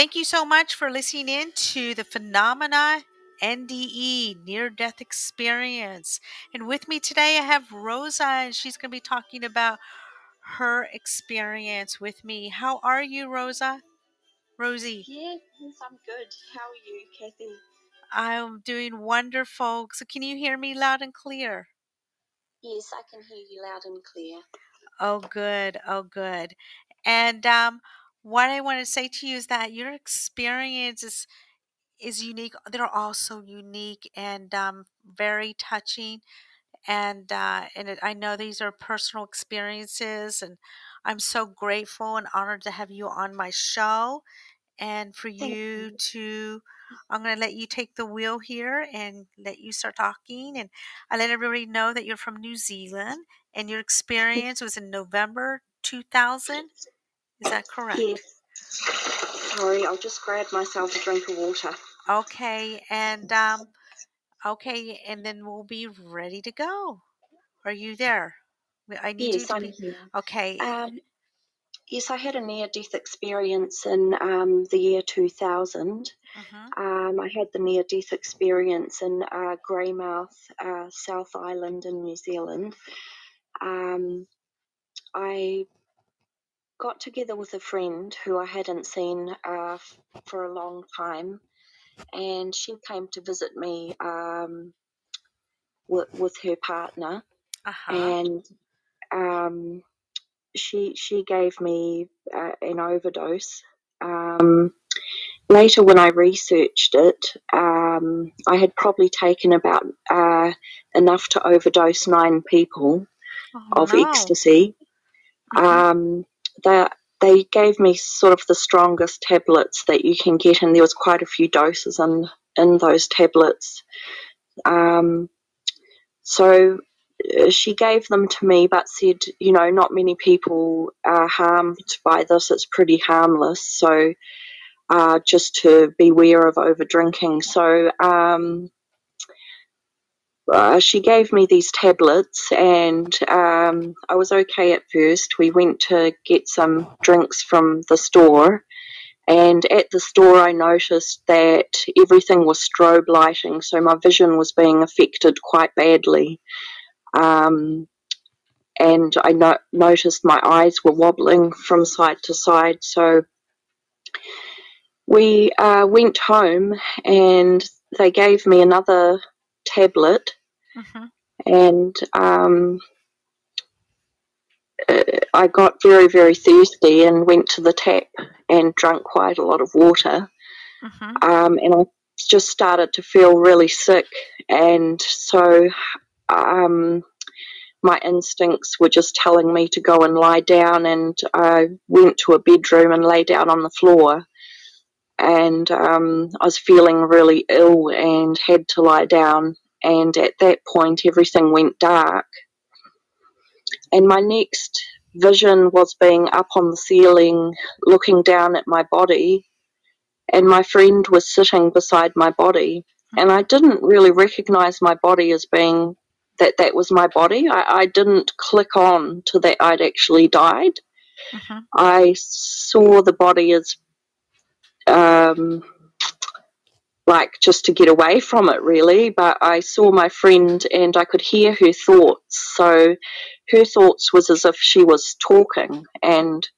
Thank you so much for listening in to the Phenomena NDE near death experience. And with me today, I have Rozsa, and she's going to be talking about her experience with me. How are you, Rozsa? Rosie? Yes, I'm good. How are you, Kathy? I'm doing wonderful. So, can you hear me loud and clear? Yes, I can hear you loud and clear. Oh, good. Oh, good. And um, what I want to say to you is that your experience is is unique. They're all so unique and um, very touching. And uh, and it, I know these are personal experiences, and I'm so grateful and honored to have you on my show, and for Thank you you. to. I'm going to let you take the wheel here and let you start talking. And I let everybody know that you're from New Zealand and your experience was in November 2000. Is that correct? Yes. Sorry, I'll just grab myself a drink of water. Okay, and um, okay, and then we'll be ready to go. Are you there? I need you Yes, to I'm be here. okay. Um, yes, I had a near-death experience in um, the year 2000. hmm Um, I had the near-death experience in uh, Greymouth, uh, South Island in New Zealand. Um, I got together with a friend who I hadn't seen uh, for a long time, and she came to visit me um, with, with her partner, Uh huh. and um, she she gave me uh, an overdose. Um, later, when I researched it, um, I had probably taken about uh, enough to overdose nine people Oh of no. ecstasy. hmm Um, they, they gave me sort of the strongest tablets that you can get, and there was quite a few doses in, in those tablets. Um, so uh, she gave them to me, but said, you know, not many people are harmed by this. It's pretty harmless. So uh, just to beware of over drinking. So um, uh, she gave me these tablets, and um, I was okay at first. We went to get some drinks from the store, and at the store, I noticed that everything was strobe lighting, so my vision was being affected quite badly. Um, and I no- noticed my eyes were wobbling from side to side. So we uh, went home, and they gave me another tablet hmm and um, I got very, very thirsty and went to the tap and drank quite a lot of water. hmm Um, and I just started to feel really sick. And so um, my instincts were just telling me to go and lie down. And I went to a bedroom and lay down on the floor. And um, I was feeling really ill and had to lie down. And at that point, everything went dark. And my next vision was being up on the ceiling, looking down at my body, and my friend was sitting beside my body. And I didn't really recognize my body as being that that was my body. I, I didn't click on to that I'd actually died. hmm I saw the body as um, like just to get away from it, really. But I saw my friend and I could hear her thoughts. So her thoughts was as if she was talking, and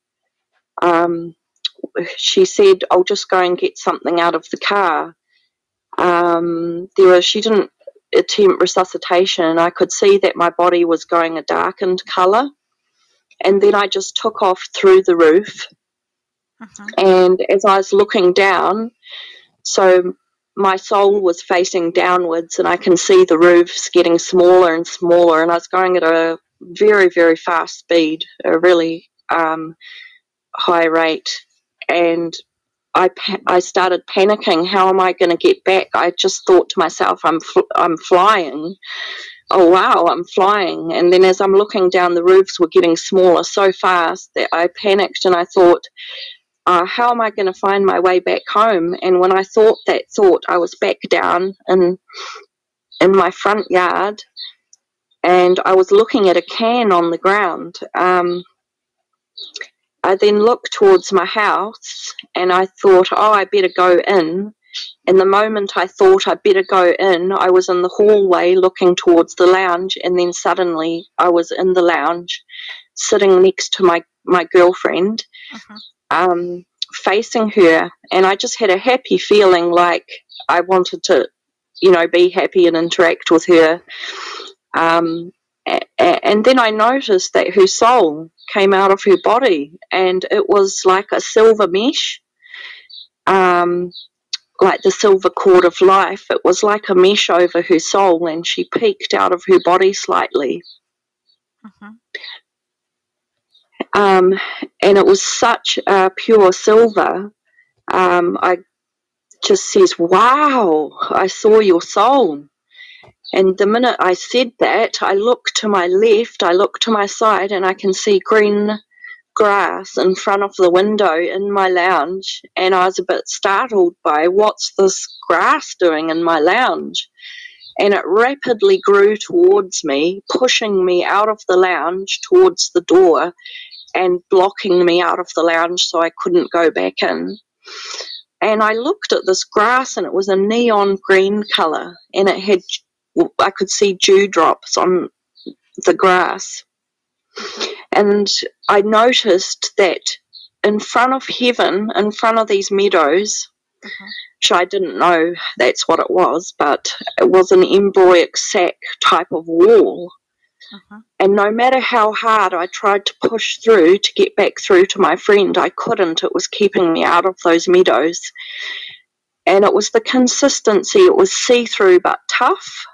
um, she said, "I'll just go and get something out of the car." Um, there was she didn't attempt resuscitation. And I could see that my body was going a darkened colour, and then I just took off through the roof. hmm And as I was looking down, so my soul was facing downwards, and I can see the roofs getting smaller and smaller, and I was going at a very, very fast speed, a really um, high rate, and I I started panicking. How am I going to get back? I just thought to myself, I'm fl- I'm flying. Oh wow, I'm flying! And then as I'm looking down, the roofs were getting smaller so fast that I panicked, and I thought, uh, how am I going to find my way back home? And when I thought that thought, I was back down in in my front yard, and I was looking at a can on the ground. Um, I then looked towards my house and I thought, oh, I better go in. And the moment I thought I better go in, I was in the hallway looking towards the lounge, and then suddenly I was in the lounge, sitting next to my my girlfriend, Mhm. Um, facing her, and I just had a happy feeling, like I wanted to, you know, be happy and interact with her. Um, and then I noticed that her soul came out of her body, and it was like a silver mesh. Um, like the silver cord of life. It was like a mesh over her soul, and she peeked out of her body slightly. Mhm. Um, and it was such a pure silver. Um, I just says, "Wow, I saw your soul." And the minute I said that, I look to my left, I look to my side, and I can see green grass in front of the window in my lounge. And I was a bit startled by what's this grass doing in my lounge? And it rapidly grew towards me, pushing me out of the lounge towards the door and blocking me out of the lounge so I couldn't go back in. And I looked at this grass and it was a neon green colour and it had, I could see dewdrops on the grass. And I noticed that in front of heaven, in front of these meadows, Mhm. which I didn't know that's what it was, but it was an embroic sack type of wall. Mhm. And no matter how hard I tried to push through to get back through to my friend, I couldn't. It was keeping me out of those meadows. And it was the consistency, it was see through but tough,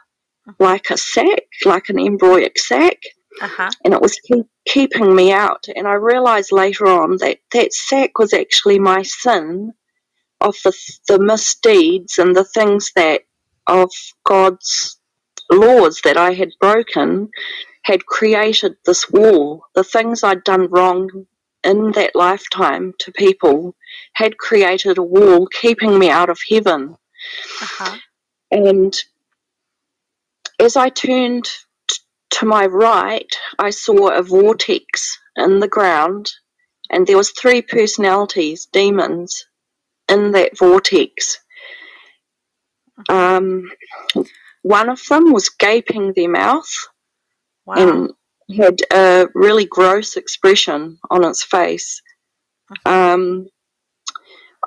like a sack, like an embroic sack. Uh-huh. And it was keep, keeping me out. And I realized later on that that sack was actually my sin of the, the misdeeds and the things that of God's laws that I had broken had created this wall. The things I'd done wrong in that lifetime to people had created a wall keeping me out of heaven. Uh-huh. And as I turned t- to my right, I saw a vortex in the ground, and there was three personalities, demons, in that vortex. Um, one of them was gaping their mouth Wow. and had a really gross expression on its face. Um,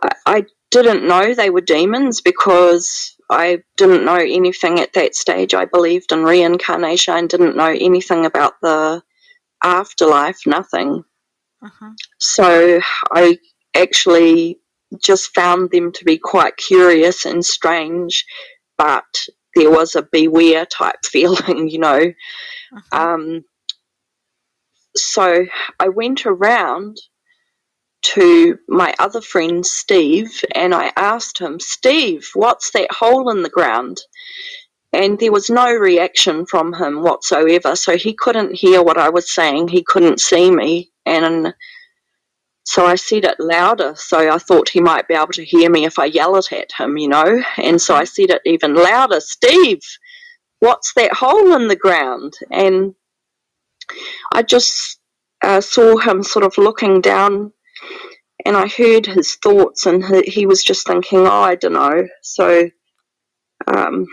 I, I didn't know they were demons because I didn't know anything at that stage. I believed in reincarnation and didn't know anything about the afterlife, nothing. Mhm. So I actually just found them to be quite curious and strange, but there was a beware type feeling, you know. Mhm. Um, so I went around to my other friend Steve and I asked him, Steve, what's that hole in the ground? And there was no reaction from him whatsoever. So he couldn't hear what I was saying, he couldn't see me. And so I said it louder. So I thought he might be able to hear me if I yell it at him, you know. And so I said it even louder Steve, what's that hole in the ground? And I just uh, saw him sort of looking down and I heard his thoughts, and he, he was just thinking, oh, I don't know. So um,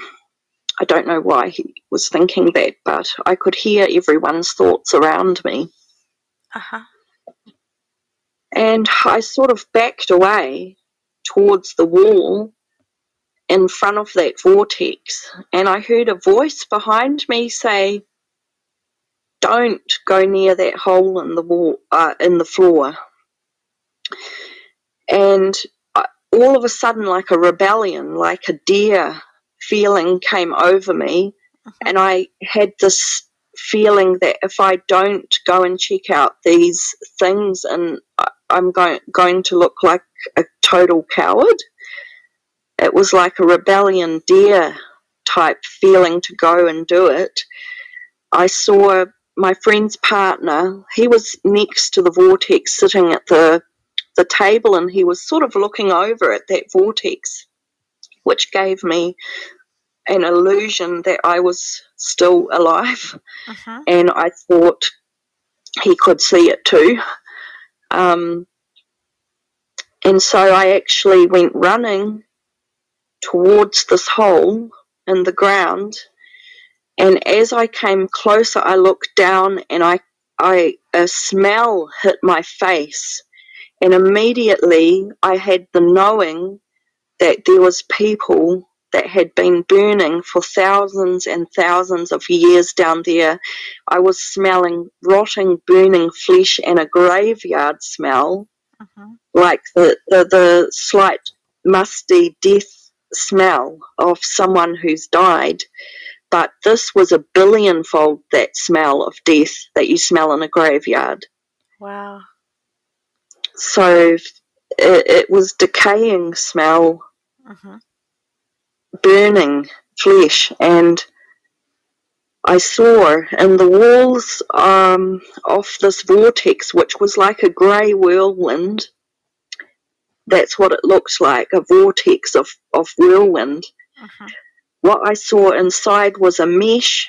I don't know why he was thinking that, but I could hear everyone's thoughts around me. Uh-huh. And I sort of backed away towards the wall in front of that vortex, and I heard a voice behind me say, "Don't go near that hole in the wall, uh, in the floor." And I, all of a sudden, like a rebellion, like a deer feeling came over me, and I had this feeling that if I don't go and check out these things, and I- I'm going going to look like a total coward. It was like a rebellion deer type feeling to go and do it. I saw my friend's partner. He was next to the vortex, sitting at the the table, and he was sort of looking over at that vortex, which gave me an illusion that I was still alive Mhm. and I thought he could see it too. Um, and so I actually went running towards this hole in the ground. And as I came closer, I looked down and I, I, a smell hit my face. And immediately I had the knowing that there was people that had been burning for thousands and thousands of years down there. I was smelling rotting, burning flesh and a graveyard smell, Mhm. like the, the, the slight musty death smell of someone who's died. But this was a billionfold that smell of death that you smell in a graveyard. Wow. So it, it was decaying smell hmm burning flesh and I saw in the walls um, of this vortex, which was like a grey whirlwind. That's what it looked like a vortex of, of whirlwind. hmm What I saw inside was a mesh,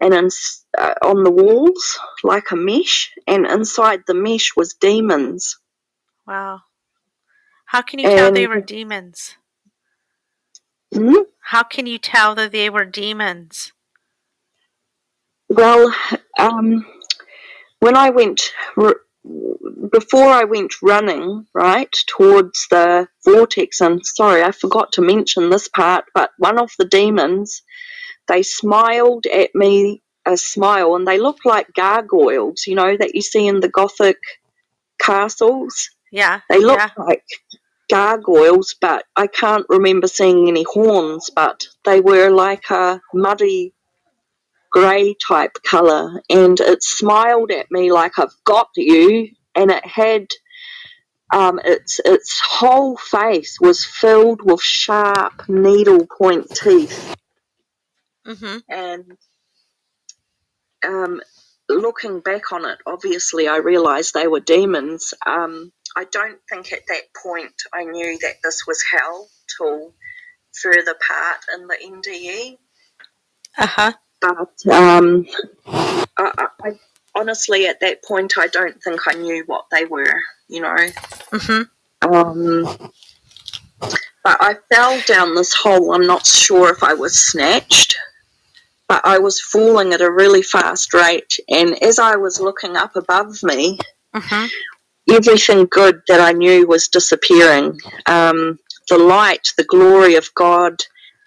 and in, uh, on the walls, like a mesh, and inside the mesh was demons. Wow. How can you tell they were demons? Hmm? How can you tell that they were demons? Well, um, when I went, r- before I went running, right, towards the vortex, and sorry, I forgot to mention this part, but one of the demons, they smiled at me a smile, and they looked like gargoyles, you know, that you see in the Gothic castles. Yeah. They looked yeah. like gargoyles, but I can't remember seeing any horns, but they were like a muddy grey type colour, and it smiled at me like I've got you, and it had um, its its whole face was filled with sharp needle point teeth, hmm and um, looking back on it, obviously I realised they were demons. Um, I don't think at that point I knew that this was hell till further part in the NDE. Uh huh. but um, I, I, honestly at that point I don't think I knew what they were. You know, hmm um, but I fell down this hole. I'm not sure if I was snatched, but I was falling at a really fast rate, and as I was looking up above me, hmm everything good that I knew was disappearing. Um, the light, the glory of God,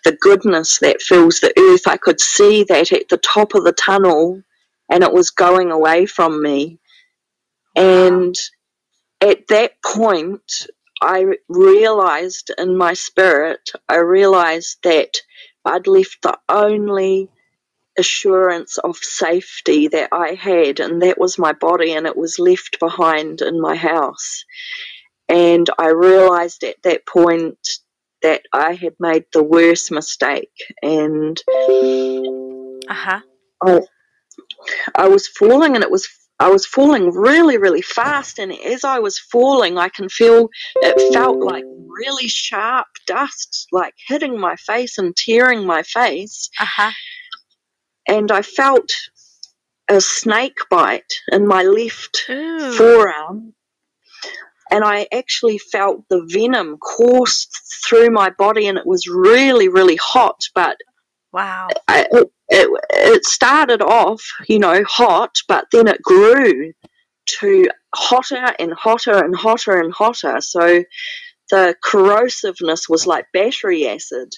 the goodness that fills the earth, I could see that at the top of the tunnel and it was going away from me. And at that point, I realized in my spirit, I realized that I'd left the only assurance of safety that I had, and that was my body, and it was left behind in my house. And I realized at that point that I had made the worst mistake, and Uh huh. I, I was falling, and it was I was falling really, really fast. And as I was falling, I can feel it felt like really sharp dust, like hitting my face and tearing my face. Uh huh. And I felt a snake bite in my left Ooh. forearm. And I actually felt the venom course through my body, and it was really, really hot. But Wow. I, it, it, it started off, you know, hot, but then it grew to hotter and hotter and hotter and hotter. So the corrosiveness was like battery acid,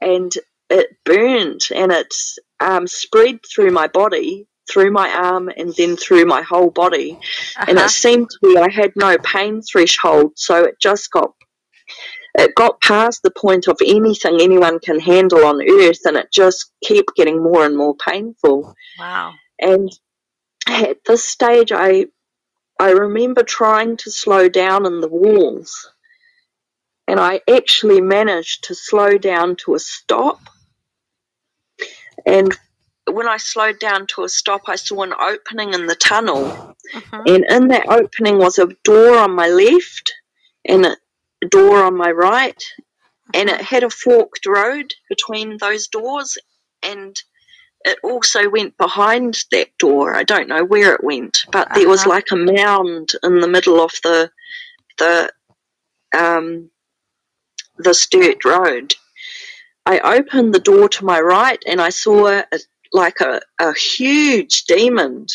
and it burned and it um, spread through my body, through my arm, and then through my whole body. And Uh-huh. it seemed to be I had no pain threshold, so it just got it got past the point of anything anyone can handle on earth, and it just kept getting more and more painful. Wow. And at this stage, I I remember trying to slow down in the walls, and I actually managed to slow down to a stop. And when I slowed down to a stop, I saw an opening in the tunnel, hmm and in that opening was a door on my left and a door on my right, and it had a forked road between those doors, and it also went behind that door. I don't know where it went, but there was Uh-huh. like a mound in the middle of the the um, this dirt road. I opened the door to my right and I saw a, like a, a huge demon.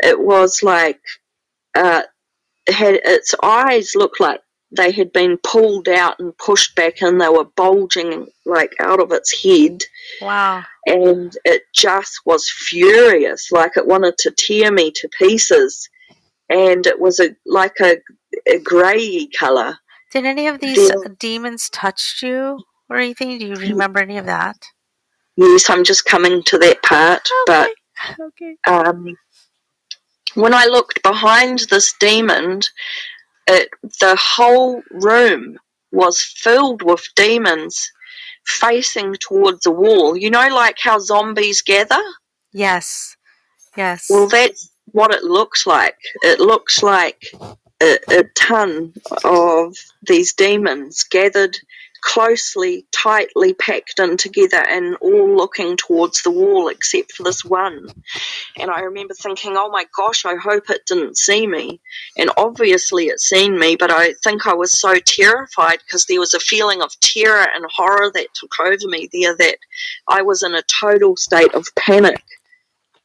It was like uh, it had its eyes looked like they had been pulled out and pushed back and they were bulging like out of its head Wow. and it just was furious like it wanted to tear me to pieces and it was a like a, a grey color Did any of these Yeah. demons touch you or anything? Do you remember any of that? yes i'm just coming to that part but okay. um, when i looked behind this demon it the whole room was filled with demons facing towards a wall you know like how zombies gather Yes. Yes. Well, that's what it looks like. It looks like a, a ton of these demons gathered closely, tightly packed in together and all looking towards the wall except for this one. And I remember thinking, oh my gosh, I hope it didn't see me. And obviously it seen me, but I think I was so terrified because there was a feeling of terror and horror that took over me there that I was in a total state of panic.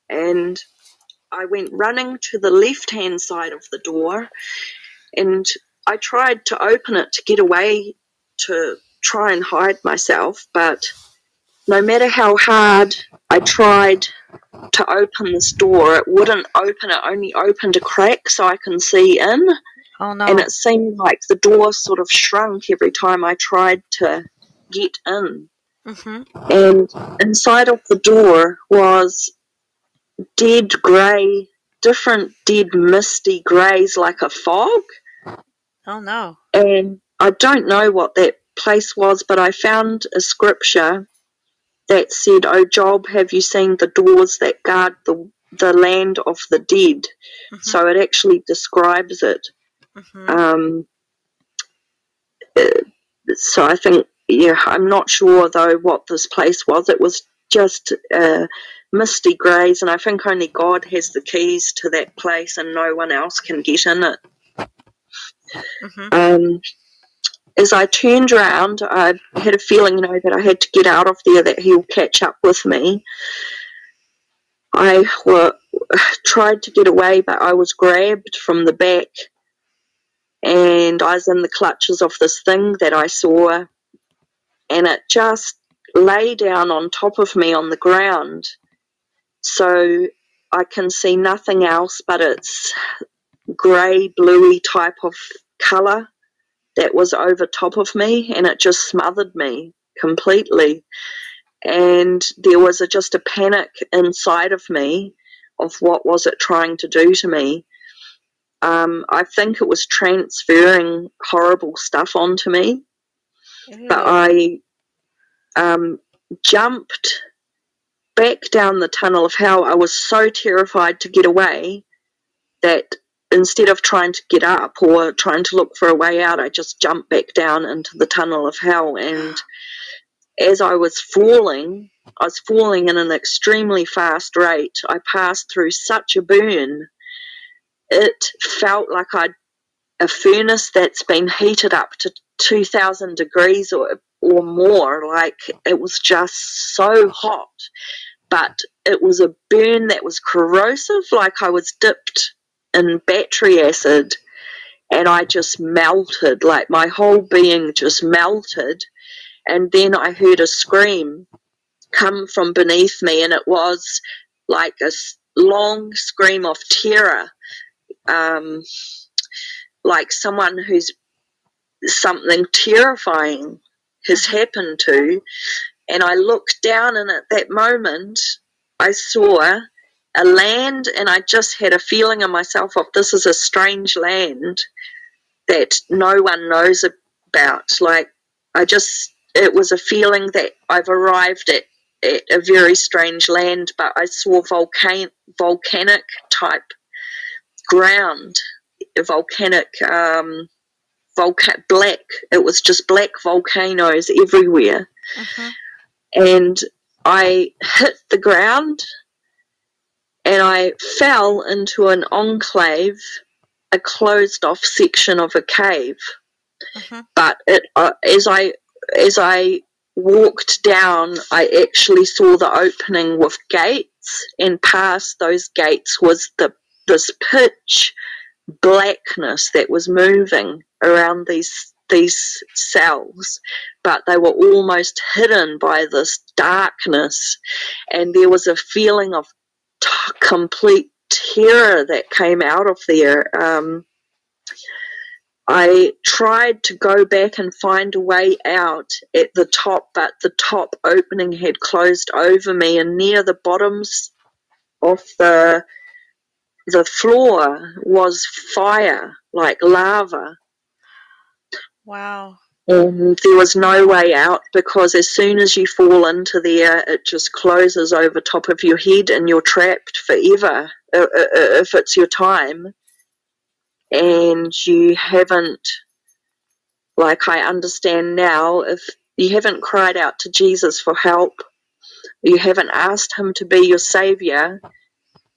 And I went running to the left hand side of the door and I tried to open it to get away to try and hide myself, but no matter how hard I tried to open this door, it wouldn't open. It only opened a crack so I can see in, oh no. and it seemed like the door sort of shrunk every time I tried to get in hmm and inside of the door was dead grey, different dead misty greys like a fog. Oh no. And I don't know what that place was, but I found a scripture that said, "O Job, have you seen the doors that guard the the land of the dead?" Mhm. So it actually describes it. hmm Um, uh, so I think, yeah, I'm not sure though what this place was. It was just uh, misty greys, and I think only God has the keys to that place, and no one else can get in it. hmm Um, as I turned around, I had a feeling, you know, that I had to get out of there, that he'll catch up with me. I were, tried to get away, but I was grabbed from the back and I was in the clutches of this thing that I saw, and it just lay down on top of me on the ground. So I can see nothing else but its grey, bluey type of colour that was over top of me, and it just smothered me completely. And there was a, just a panic inside of me of what was it trying to do to me. Um, I think it was transferring horrible stuff onto me, but I um, jumped back down the tunnel of hell. I was so terrified to get away that instead of trying to get up or trying to look for a way out, I just jumped back down into the tunnel of hell. And as I was falling, I was falling in an extremely fast rate. I passed through such a burn. It felt like I'd a furnace that's been heated up to 2000 degrees or or more like it was just so hot but it was a burn that was corrosive like I was dipped in battery acid and I just melted like my whole being just melted. And then I heard a scream come from beneath me and it was like a long scream of terror. Um, like someone who's something terrifying has happened to. And I looked down and at that moment I saw a land and I just had a feeling in myself of this is a strange land that no one knows about. Like I just it was a feeling that I've arrived at, at a very strange land but I saw volcan volcanic type ground volcanic um volca- black it was just black volcanoes everywhere. Hmm and I hit the ground and I fell into an enclave, a closed off section of a cave. hmm But it, uh, as I as I walked down, I actually saw the opening with gates, and past those gates was the this pitch blackness that was moving around these these cells, but they were almost hidden by this darkness, and there was a feeling of t- complete terror that came out of there. Um, I tried to go back and find a way out at the top, but the top opening had closed over me, and near the bottoms of the the floor was fire, like lava, Wow. And there was no way out because as soon as you fall into there, it just closes over top of your head, and you're trapped forever uh, uh, uh, if it's your time, and you haven't like I understand now, if you haven't cried out to Jesus for help, you haven't asked Him to be your Savior,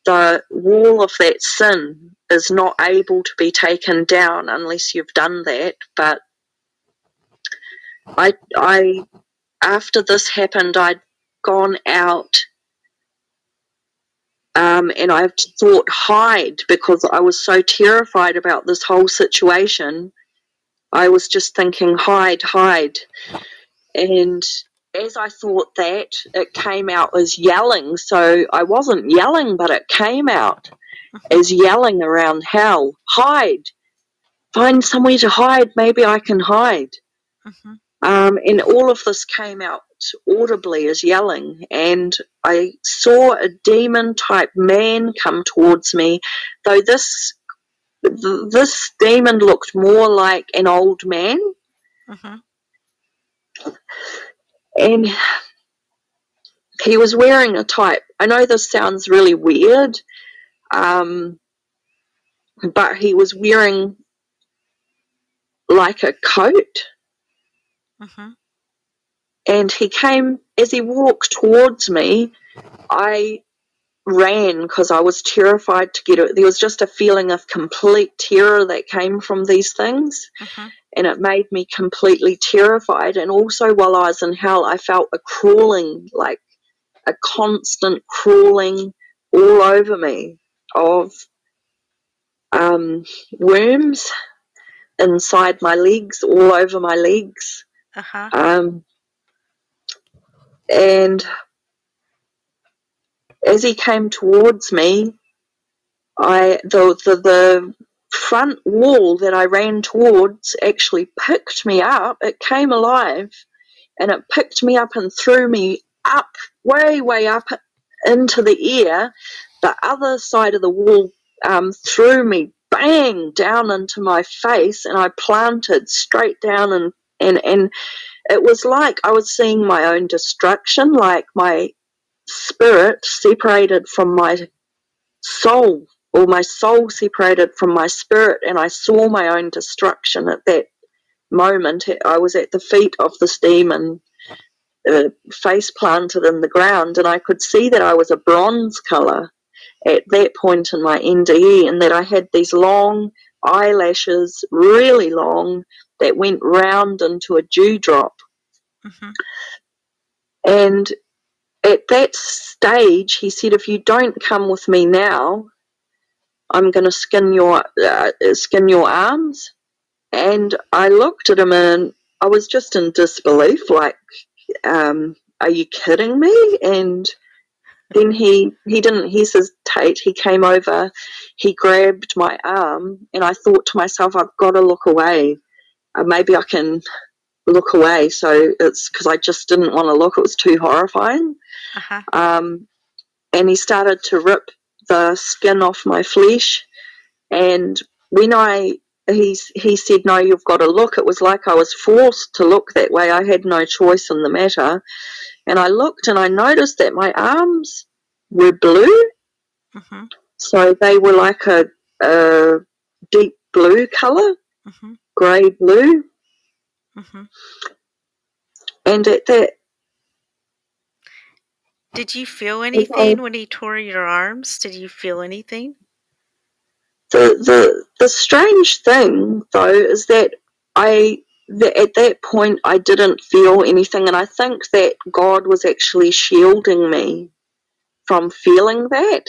the wall of that sin is not able to be taken down unless you've done that. But I, I, after this happened, I'd gone out. Um, and I thought hide because I was so terrified about this whole situation I was just thinking, hide, hide. And as I thought that, it came out as yelling. So I wasn't yelling, but it came out as yelling around hell. Hide. Find somewhere to hide. Maybe I can hide. hmm Um, and all of this came out audibly as yelling. And I saw a demon type man come towards me, though this. This demon looked more like an old man, hmm and he was wearing a type. I know this sounds really weird, um, but he was wearing like a coat, hmm and he came as he walked towards me. I ran because I was terrified to get it. There was just a feeling of complete terror that came from these things, hmm and it made me completely terrified. And also, while I was in hell, I felt a crawling, like a constant crawling all over me of um, worms inside my legs, all over my legs. Uh-huh. Um, and as he came towards me, I the, the the front wall that I ran towards actually picked me up. It came alive, and it picked me up and threw me up, way way up into the air. The other side of the wall um, threw me bang down into my face, and I planted straight down and and and it was like I was seeing my own destruction, like my spirit separated from my soul, or my soul separated from my spirit, and I saw my own destruction at that moment. I was at the feet of this demon, uh, face planted in the ground, and I could see that I was a bronze colour at that point in my NDE, and that I had these long eyelashes, really long, that went round into a dewdrop. hmm And at that stage, he said, "If you don't come with me now, I'm going to skin your uh, skin your arms." And I looked at him, and I was just in disbelief, like, um, "Are you kidding me?" And then he he didn't hesitate. He came over, he grabbed my arm, and I thought to myself, "I've got to look away. Uh, maybe I can." look away so it's because i just didn't want to look it was too horrifying Uh-huh. um, and he started to rip the skin off my flesh. And when I he he said, "No, you've got to look," it was like I was forced to look that way. I had no choice in the matter. And I looked, and I noticed that my arms were blue, hmm so they were like a, a deep blue color, Mm hmm grey blue. hmm And at that Did you feel anything when he tore your arms? Did you feel anything? The the the strange thing though is that I that at that point I didn't feel anything, and I think that God was actually shielding me from feeling that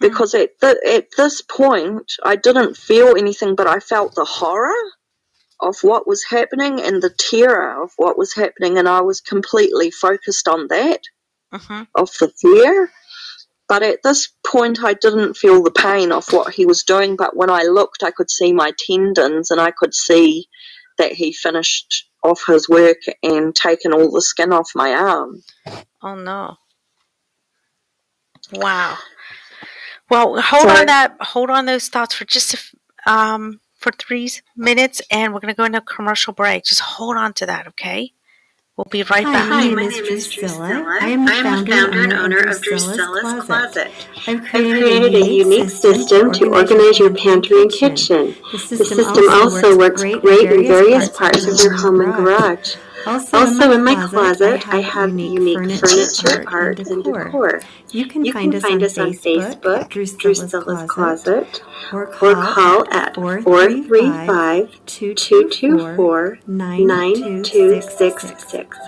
Hmm. because at the, at this point I didn't feel anything, but I felt the horror of what was happening and the terror of what was happening, and I was completely focused on that Mhm. of the fear. But at this point, I didn't feel the pain of what he was doing. But when I looked, I could see my tendons and I could see that he finished off his work and taken all the skin off my arm. Oh no. Wow. Well, hold So- on that. Hold on those thoughts for just a, um for three minutes, and we're gonna go into a commercial break. Just hold on to that, okay? We'll be right Hi, back. my name is Drusilla. I am the founder and owner of Drusilla's Closet. I've created a unique system to organize your pantry and kitchen. The system also works great in various parts of your home and garage. Also, in my closet, I have unique furniture, art, and decor. You can find us on Facebook, Drusilla's Closet, or call at 435 224 9266.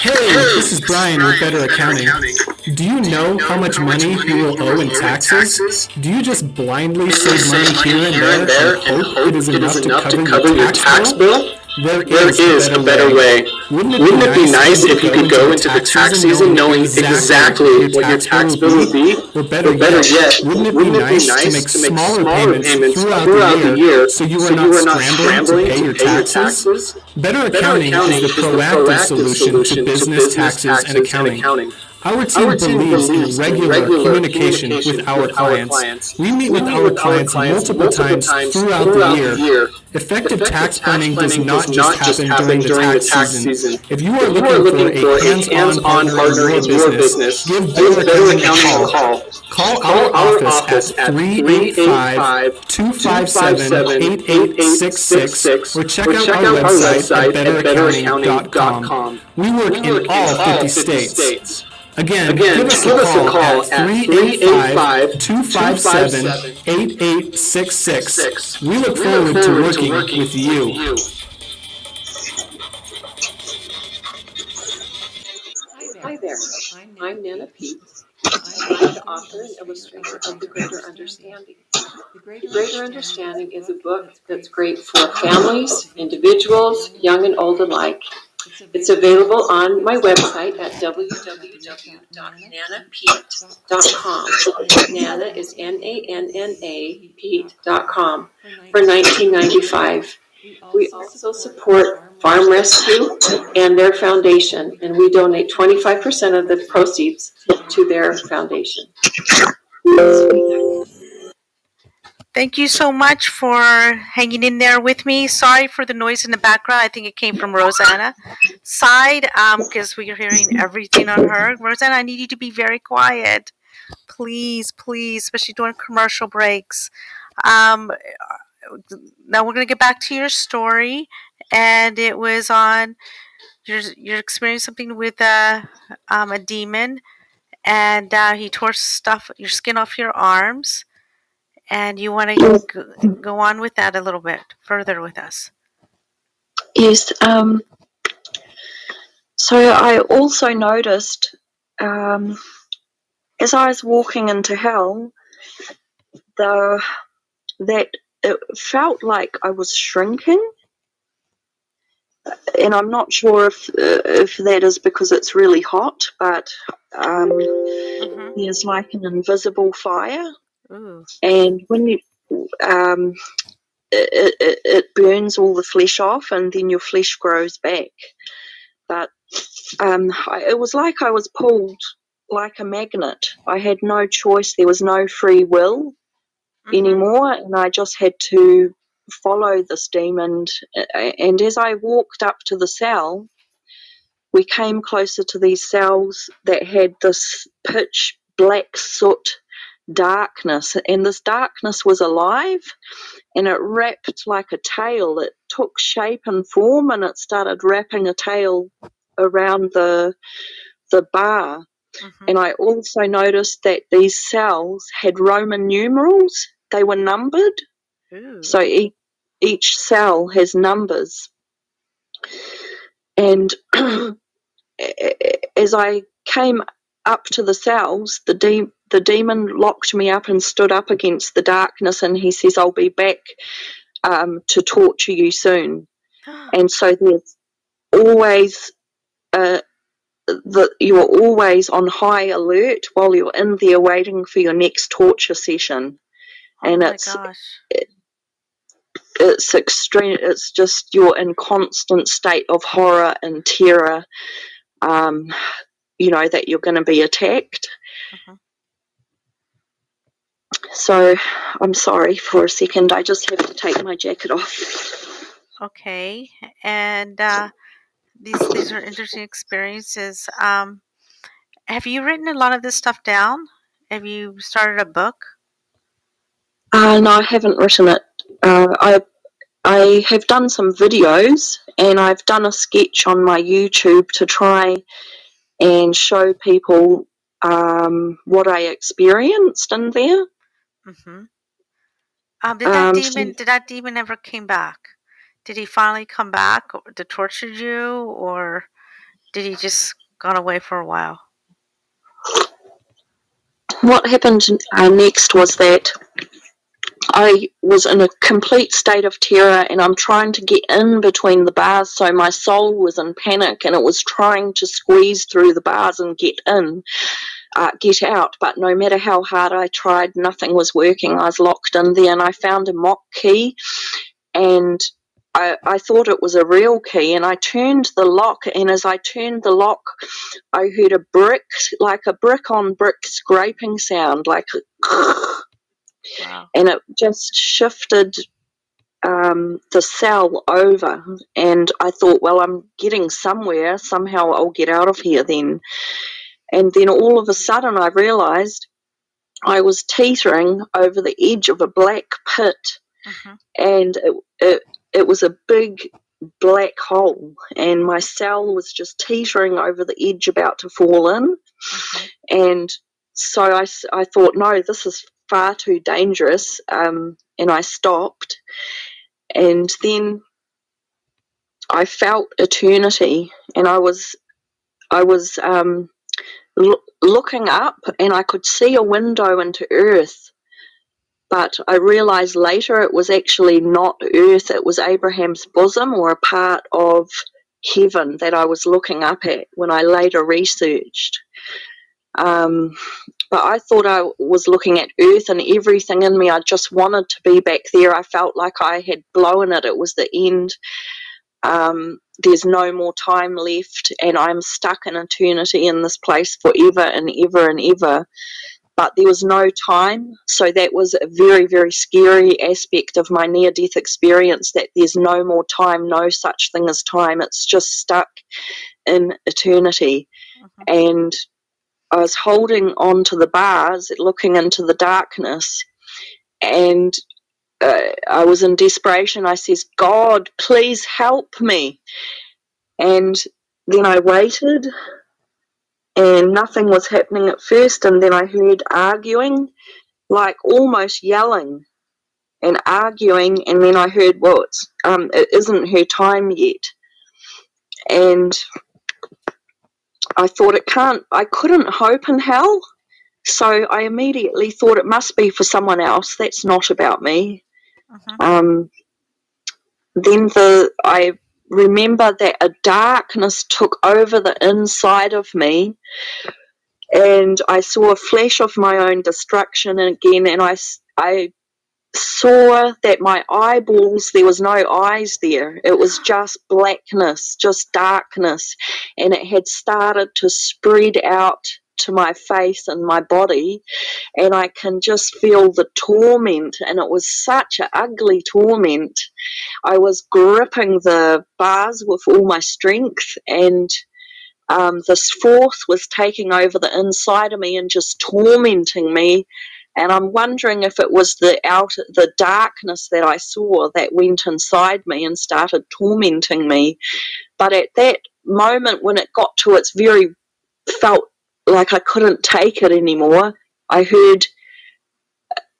Hey, this is Brian with Better Accounting. Do you know how much money you will owe in taxes? Do you just blindly save money here and there and hope it is enough to cover your tax bill? There There is a better way. Wouldn't Wouldn't it be nice if you could go into the tax season knowing exactly what your tax bill would be? Or better yet, wouldn't it be nice to make smaller payments throughout the year so you are not scrambling to pay your taxes? Better Accounting is the proactive solution to business taxes and accounting. Our team Our team believes believes in regular regular communication with communication our with our clients. clients. We meet with We our clients multiple times throughout the year. Effective tax planning does not just happen during the tax season. If you are If you are looking for a hands-on partner in your business, give Better Accounting a call. Call our office at 385-257-8866 or check out our website at betteraccounting.com. We work in all 50 states. Again, Again, give us a call at 385-257-8866. We look forward to working with you. Hi there, I'm Nana Pete. I'm the author and illustrator of The Greater Understanding. The Greater Understanding is a book that's great for families, individuals, young and old alike. It's available on my website at www.nanapete.com. Nana is N-A-N-N-A, Pete.com, for nineteen ninety-five. We also support Farm Rescue and their foundation, and we donate twenty-five percent of the proceeds to their foundation. Thank you so much for hanging in there with me. Sorry for the noise in the background. I think it came from Rosanna side because we are hearing everything on her. Rosanna, I need you to be very quiet. Please, please, especially during commercial breaks. Um, now we're going to get back to your story. And it was on you're, you're experiencing something with a, um, a demon. And uh, he tore stuff, your skin off your arms and you want to go, go on with that a little bit further with us. Yes. Um, so I also noticed um, as I was walking into hell, the that it felt like I was shrinking, and I'm not sure if uh, if that is because it's really hot, but um, Mm-hmm. there's like an invisible fire, Ooh. and when you um, it, it, it burns all the flesh off, and then your flesh grows back. But um, I, it was like I was pulled like a magnet. I had no choice. There was no free will Mhm. anymore, and I just had to follow this demon. And as I walked up to the cell, we came closer to these cells that had this pitch black soot darkness, and this darkness was alive and it wrapped like a tail. It took shape and form and it started wrapping a tail around the the bar. Mm-hmm. And I also noticed that these cells had Roman numerals. They were numbered. Ooh. So each, each cell has numbers. And as I came up to the cells, the de- the demon locked me up and stood up against the darkness, and he says, "I'll be back um, to torture you soon." and so there's always uh, that you're always on high alert while you're in there waiting for your next torture session, oh and it's it, it's extreme. It's just you're in constant state of horror and terror. Um, you know that you're going to be attacked. Uh-huh. So I'm sorry for a second. I just have to take my jacket off. Okay, and uh, these these are interesting experiences. Um, have you written a lot of this stuff down? Have you started a book? Uh, no, I haven't written it. Uh, I I have done some videos and I've done a sketch on my YouTube to try and show people um, what I experienced in there. Mm-hmm. Um, did that um, demon? So, did that demon ever came back? Did he finally come back to torture you, or did he just gone away for a while? What happened uh, next was that I was in a complete state of terror, and I'm trying to get in between the bars. So my soul was in panic, and it was trying to squeeze through the bars and get in uh, get out. But no matter how hard I tried, nothing was working. I was locked in there, and I found a mock key, and I, I, thought it was a real key and I turned the lock and as I turned the lock I heard a brick like a brick on brick scraping sound like wow. and it just shifted um, the cell over and I thought well I'm getting somewhere somehow I'll get out of here then and then all of a sudden, I realized I was teetering over the edge of a black pit, uh-huh. and it, it, it was a big black hole, and my cell was just teetering over the edge, about to fall in. Uh-huh. And so I, I thought, no, this is far too dangerous, um, and I stopped. And then I felt eternity, and I was, I was um, looking up and I could see a window into Earth. But I realized later it was actually not Earth, it was Abraham's bosom or a part of heaven that I was looking up at when I later researched. Um, but I thought I was looking at Earth and everything in me. I just wanted to be back there. I felt like I had blown it. It was the end. Um, there's no more time left, and I'm stuck in eternity in this place forever and ever and ever. But there was no time, so that was a very, very scary aspect of my near death experience that there's no more time, no such thing as time. It's just stuck in eternity. Mm-hmm. And I was holding on to the bars, looking into the darkness, and uh, I was in desperation. I says, God, please help me. And then I waited, and nothing was happening at first. And then I heard arguing, like almost yelling and arguing. And then I heard, well, it's, um, it isn't her time yet. And I thought it can't, I couldn't hope in hell. So I immediately thought it must be for someone else. That's not about me. Uh-huh. Um, then the I remember that a darkness took over the inside of me, and I saw a flash of my own destruction again, and I I saw that my eyeballs there was no eyes there it was just blackness just darkness and it had started to spread out to my face and my body, and I can just feel the torment. And it was such an ugly torment. I was gripping the bars with all my strength, and um, this force was taking over the inside of me and just tormenting me And I'm wondering if it was the out the darkness that I saw that went inside me and started tormenting me. But at that moment when it got to its very felt like I couldn't take it anymore, I heard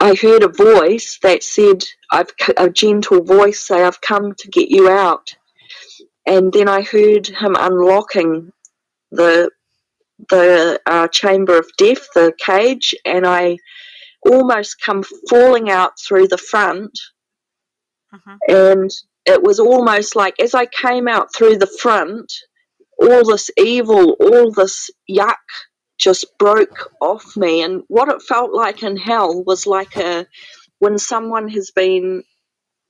I heard a voice that said, I've, a gentle voice say, I've come to get you out. And then I heard him unlocking the, the uh, chamber of death, the cage, and I almost come falling out through the front. Uh-huh. And it was almost like as I came out through the front, all this evil, all this yuck just broke off me. And what it felt like in hell was like a when someone has been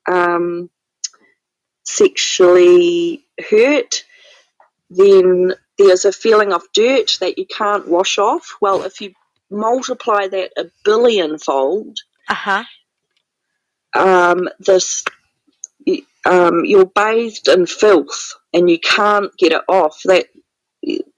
um, sexually hurt, then there's a feeling of dirt that you can't wash off. Well, if you multiply that a billion fold, uh-huh. um, this um, you're bathed in filth and you can't get it off. That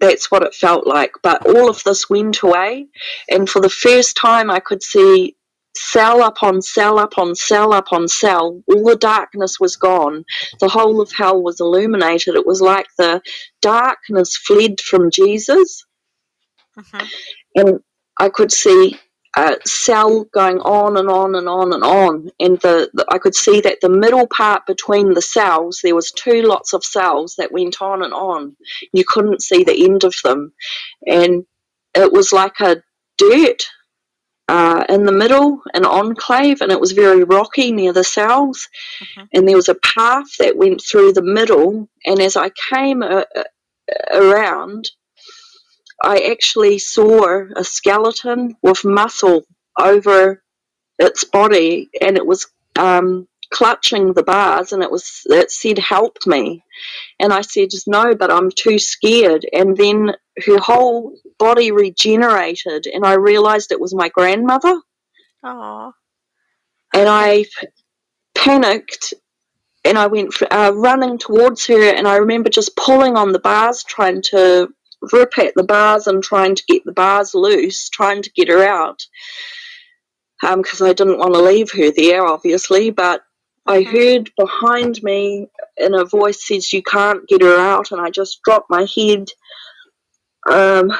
that's what it felt like. But all of this went away, and for the first time, I could see cell upon cell upon cell upon cell. All the darkness was gone. The whole of hell was illuminated. It was like the darkness fled from Jesus. Uh-huh. And I could see a cell going on and on and on and on. And the, the, I could see that the middle part between the cells, there was two lots of cells that went on and on. You couldn't see the end of them. And it was like a dirt uh, in the middle, an enclave, and it was very rocky near the cells. Mm-hmm. And there was a path that went through the middle. And as I came uh, uh around, I actually saw a skeleton with muscle over its body, and it was um, clutching the bars, and it was it said, "Help me," and I said, "No, but I'm too scared." And then her whole body regenerated, and I realized it was my grandmother. Aww. And I panicked and I went uh, running towards her, and I remember just pulling on the bars, trying to rip at the bars and trying to get the bars loose, trying to get her out. Because um, I didn't want to leave her there, obviously, but I mm-hmm. heard behind me, and a voice says, "You can't get her out," and I just dropped my head, um,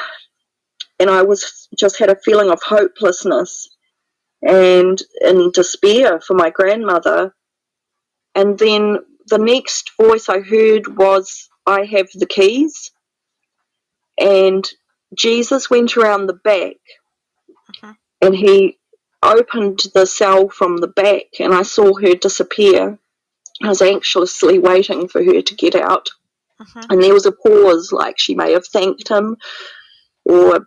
and I was just had a feeling of hopelessness and in despair for my grandmother. And then the next voice I heard was, "I have the keys." And Jesus went around the back uh-huh. and he opened the cell from the back and I saw her disappear. I was anxiously waiting for her to get out. Uh-huh. And there was a pause, like she may have thanked him or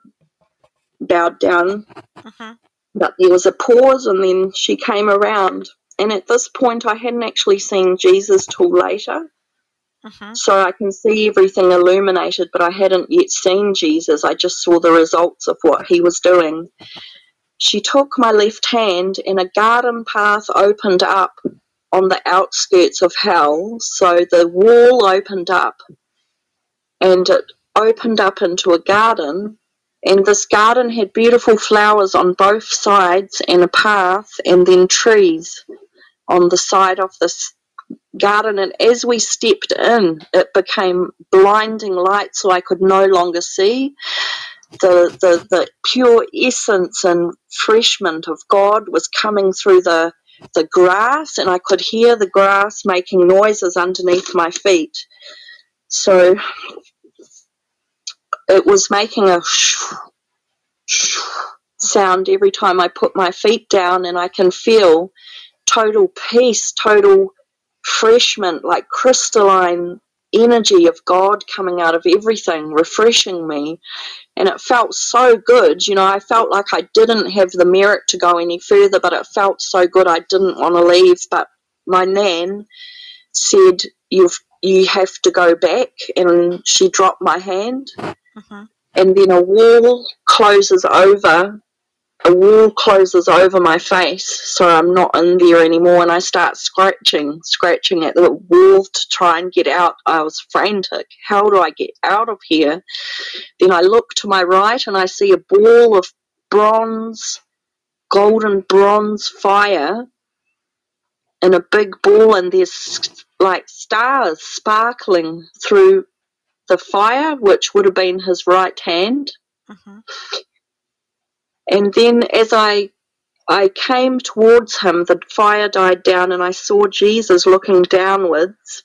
bowed down. Uh-huh. But there was a pause and then she came around. And at this point, I hadn't actually seen Jesus till later. Uh-huh. So I can see everything illuminated, but I hadn't yet seen Jesus. I just saw the results of what he was doing. She took my left hand, and a garden path opened up on the outskirts of hell. So the wall opened up, and it opened up into a garden. And this garden had beautiful flowers on both sides, and a path, and then trees on the side of this garden and as we stepped in it became blinding light so I could no longer see the the, the pure essence and freshment of God was coming through the the grass and I could hear the grass making noises underneath my feet. So it was making a sound every time I put my feet down and I can feel total peace total refreshment, like crystalline energy of God coming out of everything, refreshing me. And it felt so good. You know, I felt like I didn't have the merit to go any further, but it felt so good I didn't want to leave. But my nan said, You've you have to go back and she dropped my hand uh-huh. and then a wall closes over a wall closes over my face so I'm not in there anymore and I start scratching, scratching at the wall to try and get out. I was frantic. How do I get out of here? Then I look to my right and I see a ball of bronze golden bronze fire in a big ball, and there's like stars sparkling through the fire, which would have been his right hand. Mm-hmm. And then as I I came towards him, the fire died down, and I saw Jesus looking downwards.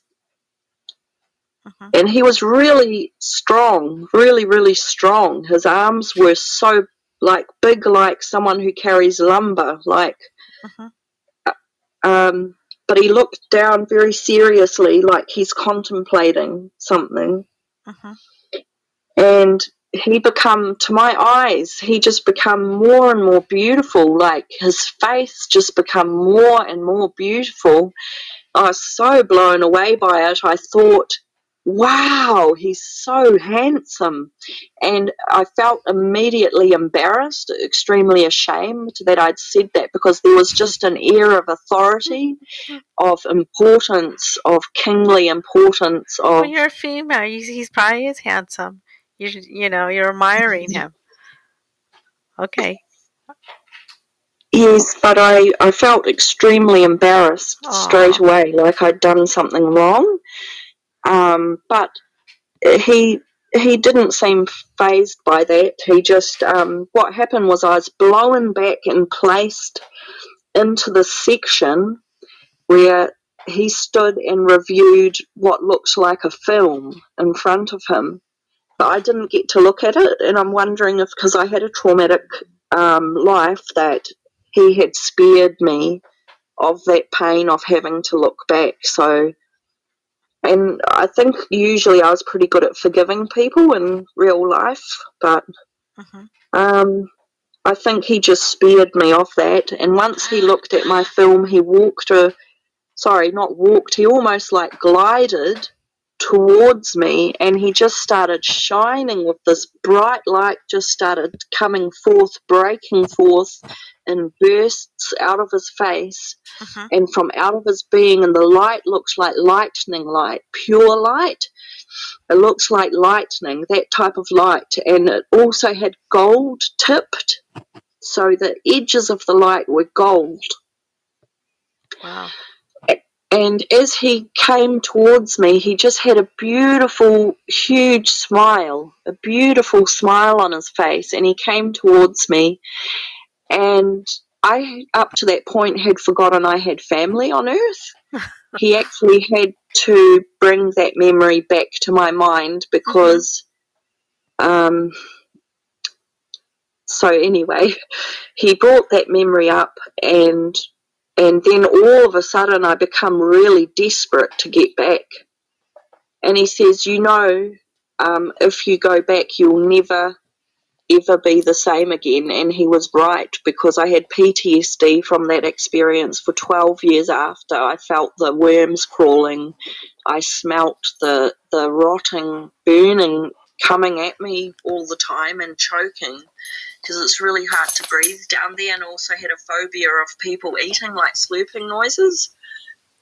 Mm-hmm. And he was really strong, really, really strong. His arms were so like big, like someone who carries lumber, like. Mm-hmm. Um, but he looked down very seriously, like he's contemplating something. Uh-huh. And he become to my eyes, he just become more and more beautiful. Like his face just become more and more beautiful. I was so blown away by it. I thought wow, he's so handsome. And I felt immediately embarrassed, extremely ashamed that I'd said that because there was just an air of authority, of importance, of kingly importance. Of well, you're a female. He's probably is handsome. You you know you're admiring him. Okay. Yes, but I, I felt extremely embarrassed Aww. straight away, like I'd done something wrong. Um, but he he didn't seem phased by that. He just um, what happened was I was blown back and placed into the section where he stood and reviewed what looked like a film in front of him. But I didn't get to look at it, and I'm wondering if because I had a traumatic um, life that he had spared me of that pain of having to look back. So and I think usually I was pretty good at forgiving people in real life, but uh-huh. um, I think he just spared me of that. And once he looked at my film, he walked a, sorry, not walked, he almost like glided towards me and he just started shining with this bright light just started coming forth breaking forth in bursts out of his face. Uh-huh. and from out of his being and the light looks like lightning light pure light. It looks like lightning that type of light. And it also had gold tipped so the edges of the light were gold. Wow and as he came towards me, he just had a beautiful, huge smile, a beautiful smile on his face. And he came towards me. And I, up to that point, had forgotten I had family on earth. he actually had to bring that memory back to my mind because. Um, so, anyway, he brought that memory up and and then all of a sudden, I become really desperate to get back. And he says, You know, um, if you go back, you'll never, ever be the same again. And he was right because I had PTSD from that experience for 12 years after. I felt the worms crawling, I smelt the, the rotting, burning coming at me all the time and choking because it's really hard to breathe down there, and also had a phobia of people eating, like slurping noises.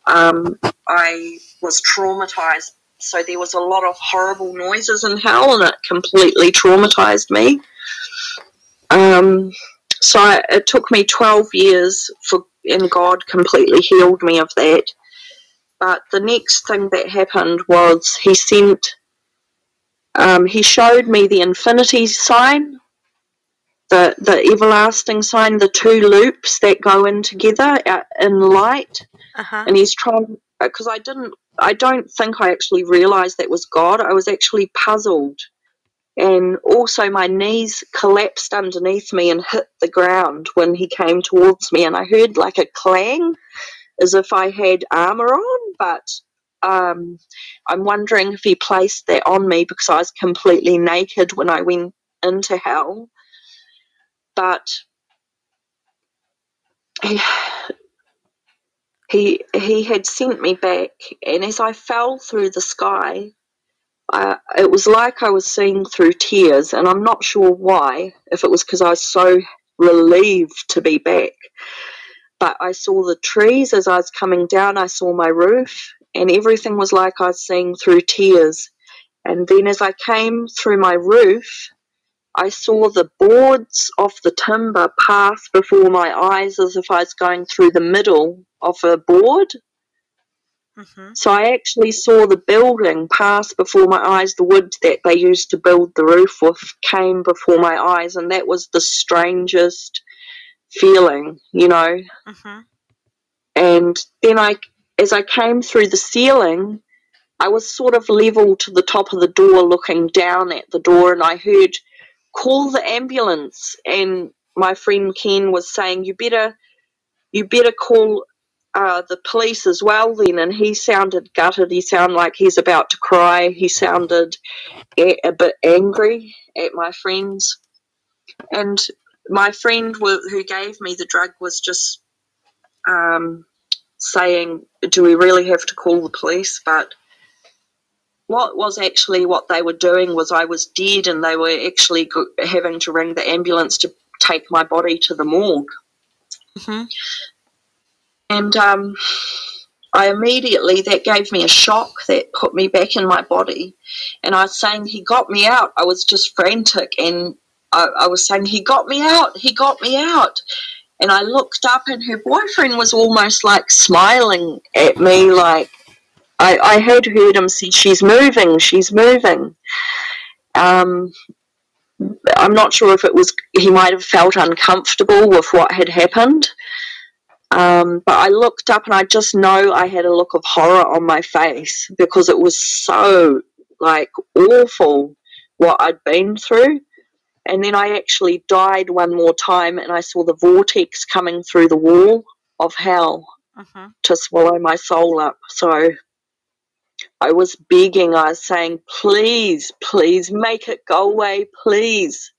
Um, I was traumatized, so there was a lot of horrible noises in hell, and it completely traumatized me. Um, so I, it took me 12 years for, and God completely healed me of that. But the next thing that happened was he sent, um, he showed me the infinity sign the the everlasting sign, the two loops that go in together uh, in light, uh-huh. and he's trying because I didn't, I don't think I actually realized that was God. I was actually puzzled, and also my knees collapsed underneath me and hit the ground when he came towards me, and I heard like a clang, as if I had armor on, but. Um, I'm wondering if he placed that on me because I was completely naked when I went into hell but he, he he had sent me back, and as I fell through the sky, it was like I was seeing through tears, and I'm not sure why. If it was because I was so relieved to be back, but I saw the trees as I was coming down. I saw my roof, and everything was like I was seeing through tears. And then as I came through my roof, I saw the boards of the timber pass before my eyes as if I was going through the middle of a board. Mm-hmm. So I actually saw the building pass before my eyes. The wood that they used to build the roof with came before my eyes, and that was the strangest feeling, you know. Mm-hmm. And then I, as I came through the ceiling, I was sort of level to the top of the door, looking down at the door, and I heard call the ambulance. And my friend Ken was saying, "You better, you better call uh, the police as well." Then, and he sounded gutted. He sounded like he's about to cry. He sounded a, a bit angry at my friends, and my friend who gave me the drug was just um, saying, "Do we really have to call the police?" But what was actually what they were doing was I was dead and they were actually having to ring the ambulance to take my body to the morgue. Mm-hmm. And um, I immediately, that gave me a shock that put me back in my body. And I was saying, he got me out. I was just frantic and I, I was saying, he got me out, he got me out. And I looked up and her boyfriend was almost like smiling at me, like, I, I had heard him say, She's moving, she's moving. Um, I'm not sure if it was, he might have felt uncomfortable with what had happened. Um, but I looked up and I just know I had a look of horror on my face because it was so, like, awful what I'd been through. And then I actually died one more time and I saw the vortex coming through the wall of hell Mm-hmm. to swallow my soul up. So I was begging, I was saying, please, please make it go away, please.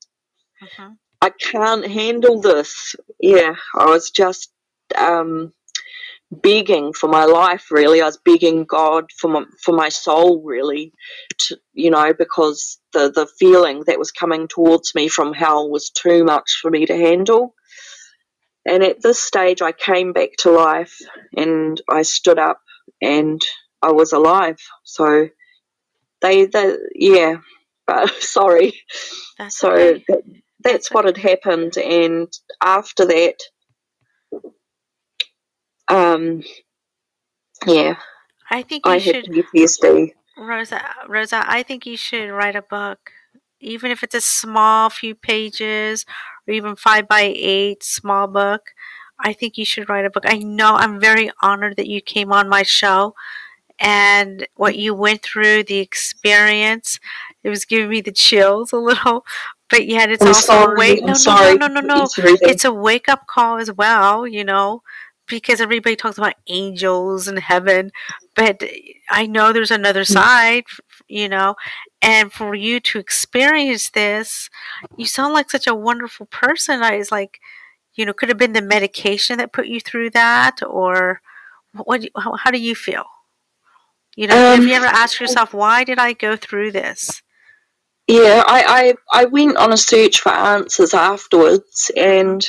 Mm-hmm. I can't handle this. Yeah, I was just um, begging for my life, really. I was begging God for my, for my soul, really, to, you know, because the, the feeling that was coming towards me from hell was too much for me to handle. And at this stage, I came back to life and I stood up and I was alive. So they, they yeah, but sorry. That's so okay. that, that's what had happened. And after that, um, yeah, I think you I had should, PTSD. Rozsa. Rozsa, I think you should write a book, even if it's a small few pages or even five by eight small book. I think you should write a book. I know I'm very honored that you came on my show and what you went through, the experience. It was giving me the chills a little, but yet it's I'm also sorry, a wake. No, no, no, no, no, no. everything. It's a wake up call as well, you know, because everybody talks about angels and heaven, but I know there's another side, you know, and for you to experience this, you sound like such a wonderful person. I was like, you know, could have been the medication that put you through that, or what? do you- How, how do you feel? You know, have Um, you ever asked yourself why did I go through this? Yeah, I, I, I went on a search for answers afterwards, and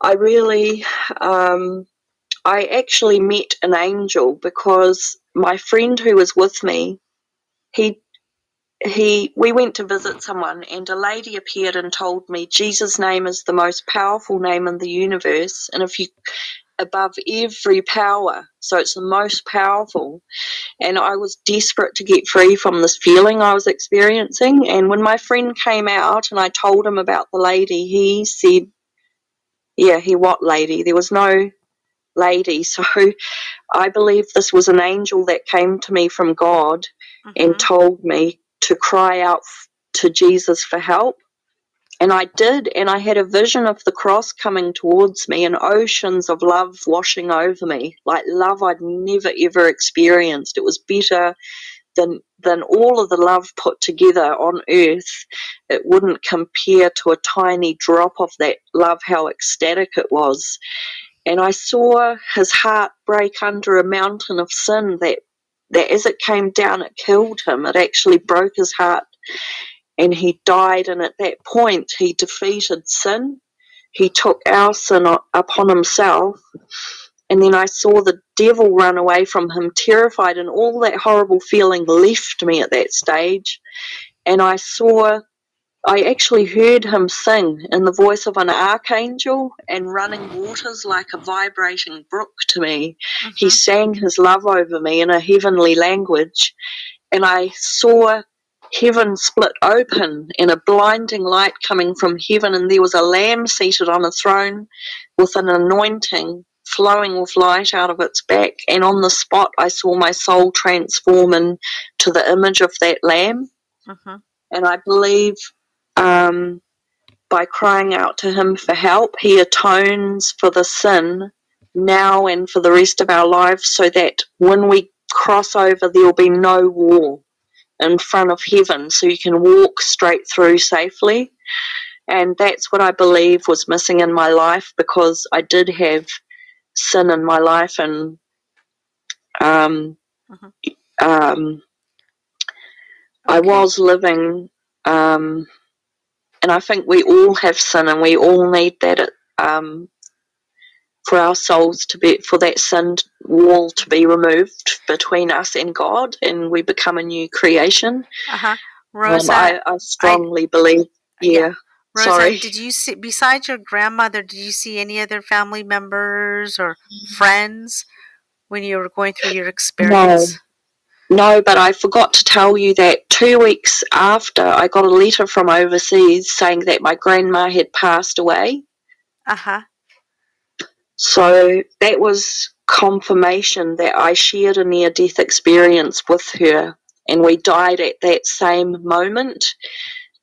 I really, um, I actually met an angel because my friend who was with me, he, he, we went to visit someone, and a lady appeared and told me Jesus' name is the most powerful name in the universe, and if you above every power, so it's the most powerful. And I was desperate to get free from this feeling I was experiencing. And when my friend came out and I told him about the lady, he said, Yeah, he what lady? There was no lady. So I believe this was an angel that came to me from God and Mhm. told me to cry out to Jesus for help. And I did, and I had a vision of the cross coming towards me and oceans of love washing over me, like love I'd never ever experienced. It was better than than all of the love put together on earth. It wouldn't compare to a tiny drop of that love, how ecstatic it was. And I saw his heart break under a mountain of sin that that as it came down it killed him. It actually broke his heart and he died and at that point he defeated sin he took our sin upon himself and then i saw the devil run away from him terrified and all that horrible feeling left me at that stage and i saw I actually heard him sing in the voice of an archangel and running waters like a vibrating brook to me. Mm-hmm. He sang his love over me in a heavenly language, and I saw heaven split open and a blinding light coming from heaven, and there was a lamb seated on a throne with an anointing flowing with light out of its back. And on the spot, I saw my soul transform into the image of that lamb. Mm-hmm. And I believe um, by crying out to Him for help, He atones for the sin now and for the rest of our lives so that when we cross over, there will be no wall in front of heaven so you can walk straight through safely. And that's what I believe was missing in my life because I did have sin in my life and um, uh-huh. um, okay. I was living um, and I think we all have sin, and we all need that um, for our souls to be for that sin wall to be removed between us and God, and we become a new creation. Uh-huh. Um, Rozsa, um, I, I, strongly I, believe. Yeah. yeah. Rozsa, Sorry. did you see besides your grandmother? Did you see any other family members or friends when you were going through your experience? No. No, but I forgot to tell you that two weeks after I got a letter from overseas saying that my grandma had passed away. Uh huh. So that was confirmation that I shared a near death experience with her and we died at that same moment.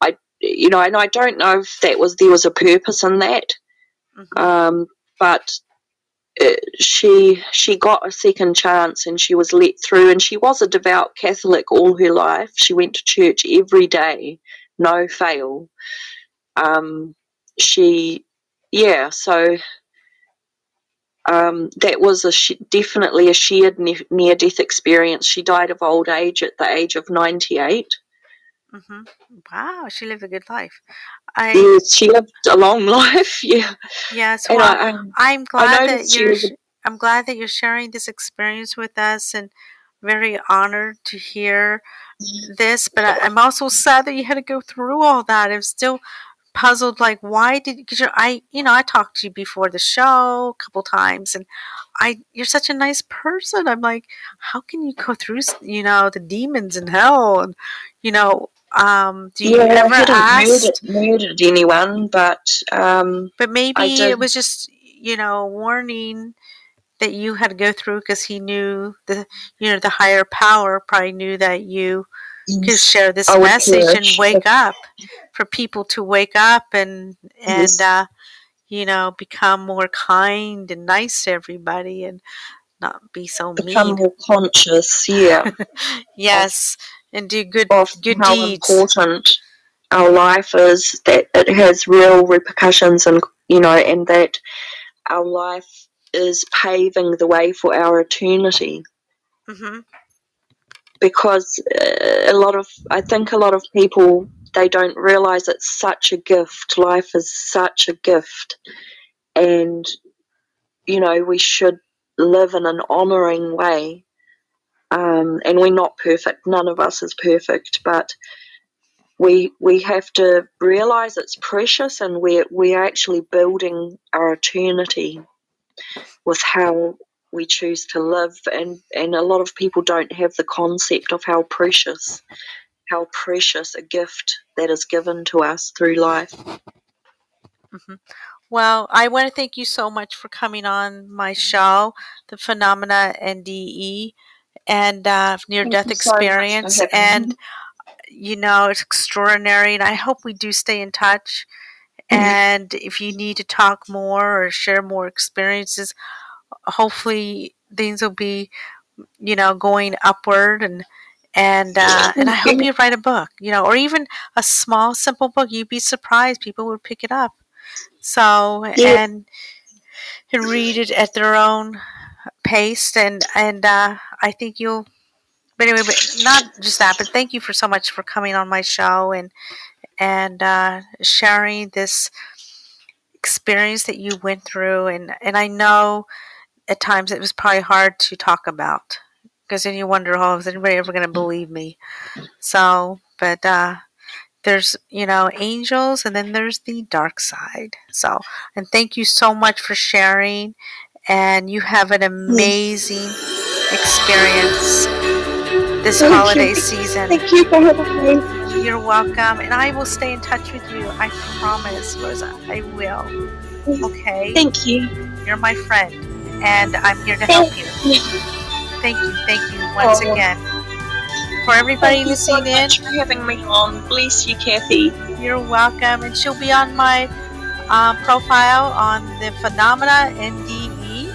I, you know, and I don't know if that was there was a purpose in that, mm-hmm. um, but uh, she she got a second chance and she was let through and she was a devout catholic all her life she went to church every day no fail um, she yeah so um, that was a sh- definitely a shared ne- near death experience she died of old age at the age of 98 Mm-hmm. Wow, she lived a good life. I yes, she lived a long life. Yeah. Yes. Well, I, am glad that you're. I'm glad that you're sharing this experience with us, and very honored to hear this. But I, am also sad that you had to go through all that. I'm still puzzled. Like, why did? Because I, you know, I talked to you before the show a couple times, and I, you're such a nice person. I'm like, how can you go through, you know, the demons in hell, and you know, um, do you yeah, ever I asked? Murdered, murdered anyone, but um, but maybe it was just you know warning that you had to go through because he knew the you know the higher power probably knew that you could share this message and wake up for people to wake up and and yes. uh, you know become more kind and nice to everybody and not be so become mean. more conscious. Yeah. yes and do good of good how deeds. important our life is that it has real repercussions and you know and that our life is paving the way for our eternity mm-hmm. Because uh, a lot of i think a lot of people they don't realize it's such a gift. Life is such a gift. And you know we should live in an honoring way. Um, and we're not perfect. None of us is perfect, but we we have to realize it's precious, and we're we're actually building our eternity with how we choose to live. And and a lot of people don't have the concept of how precious how precious a gift that is given to us through life. Mm-hmm. Well, I want to thank you so much for coming on my show, The Phenomena NDE and uh, near death experience. So and, you know, it's extraordinary. And I hope we do stay in touch. Mm-hmm. And if you need to talk more or share more experiences, hopefully things will be, you know, going upward and and uh, and I hope you write a book, you know, or even a small, simple book. You'd be surprised; people would pick it up. So yeah. and and read it at their own pace, and and uh, I think you'll. But anyway, but not just that, but thank you for so much for coming on my show and and uh, sharing this experience that you went through, and and I know at times it was probably hard to talk about because then you wonder, oh, is anybody ever going to believe me? So, but uh, there's you know angels and then there's the dark side. So and thank you so much for sharing and you have an amazing experience this thank holiday you. season. Thank you for having me. You're welcome and i will stay in touch with you i promise Rozsa i will. Okay? Thank you. You're my friend and i'm here to help you thank you thank you once oh. again for everybody Thank listening you so much in. for having me on. Bless you, Kathy. You're welcome, and she'll be on my um, profile on the Phenomena NDE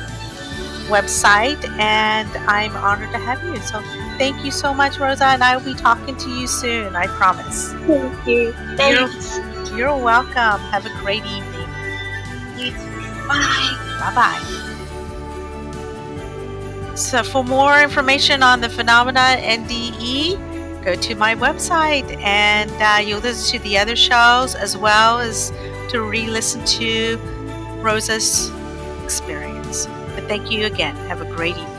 website, and I'm honored to have you. So thank you so much, Rozsa, and I will be talking to you soon. I promise. Thank you. Thanks. You're, you're welcome. Have a great evening. You too. Bye. Bye bye. So, for more information on the phenomena NDE, go to my website and uh, you'll listen to the other shows as well as to re listen to Rozsa's experience. But thank you again. Have a great evening.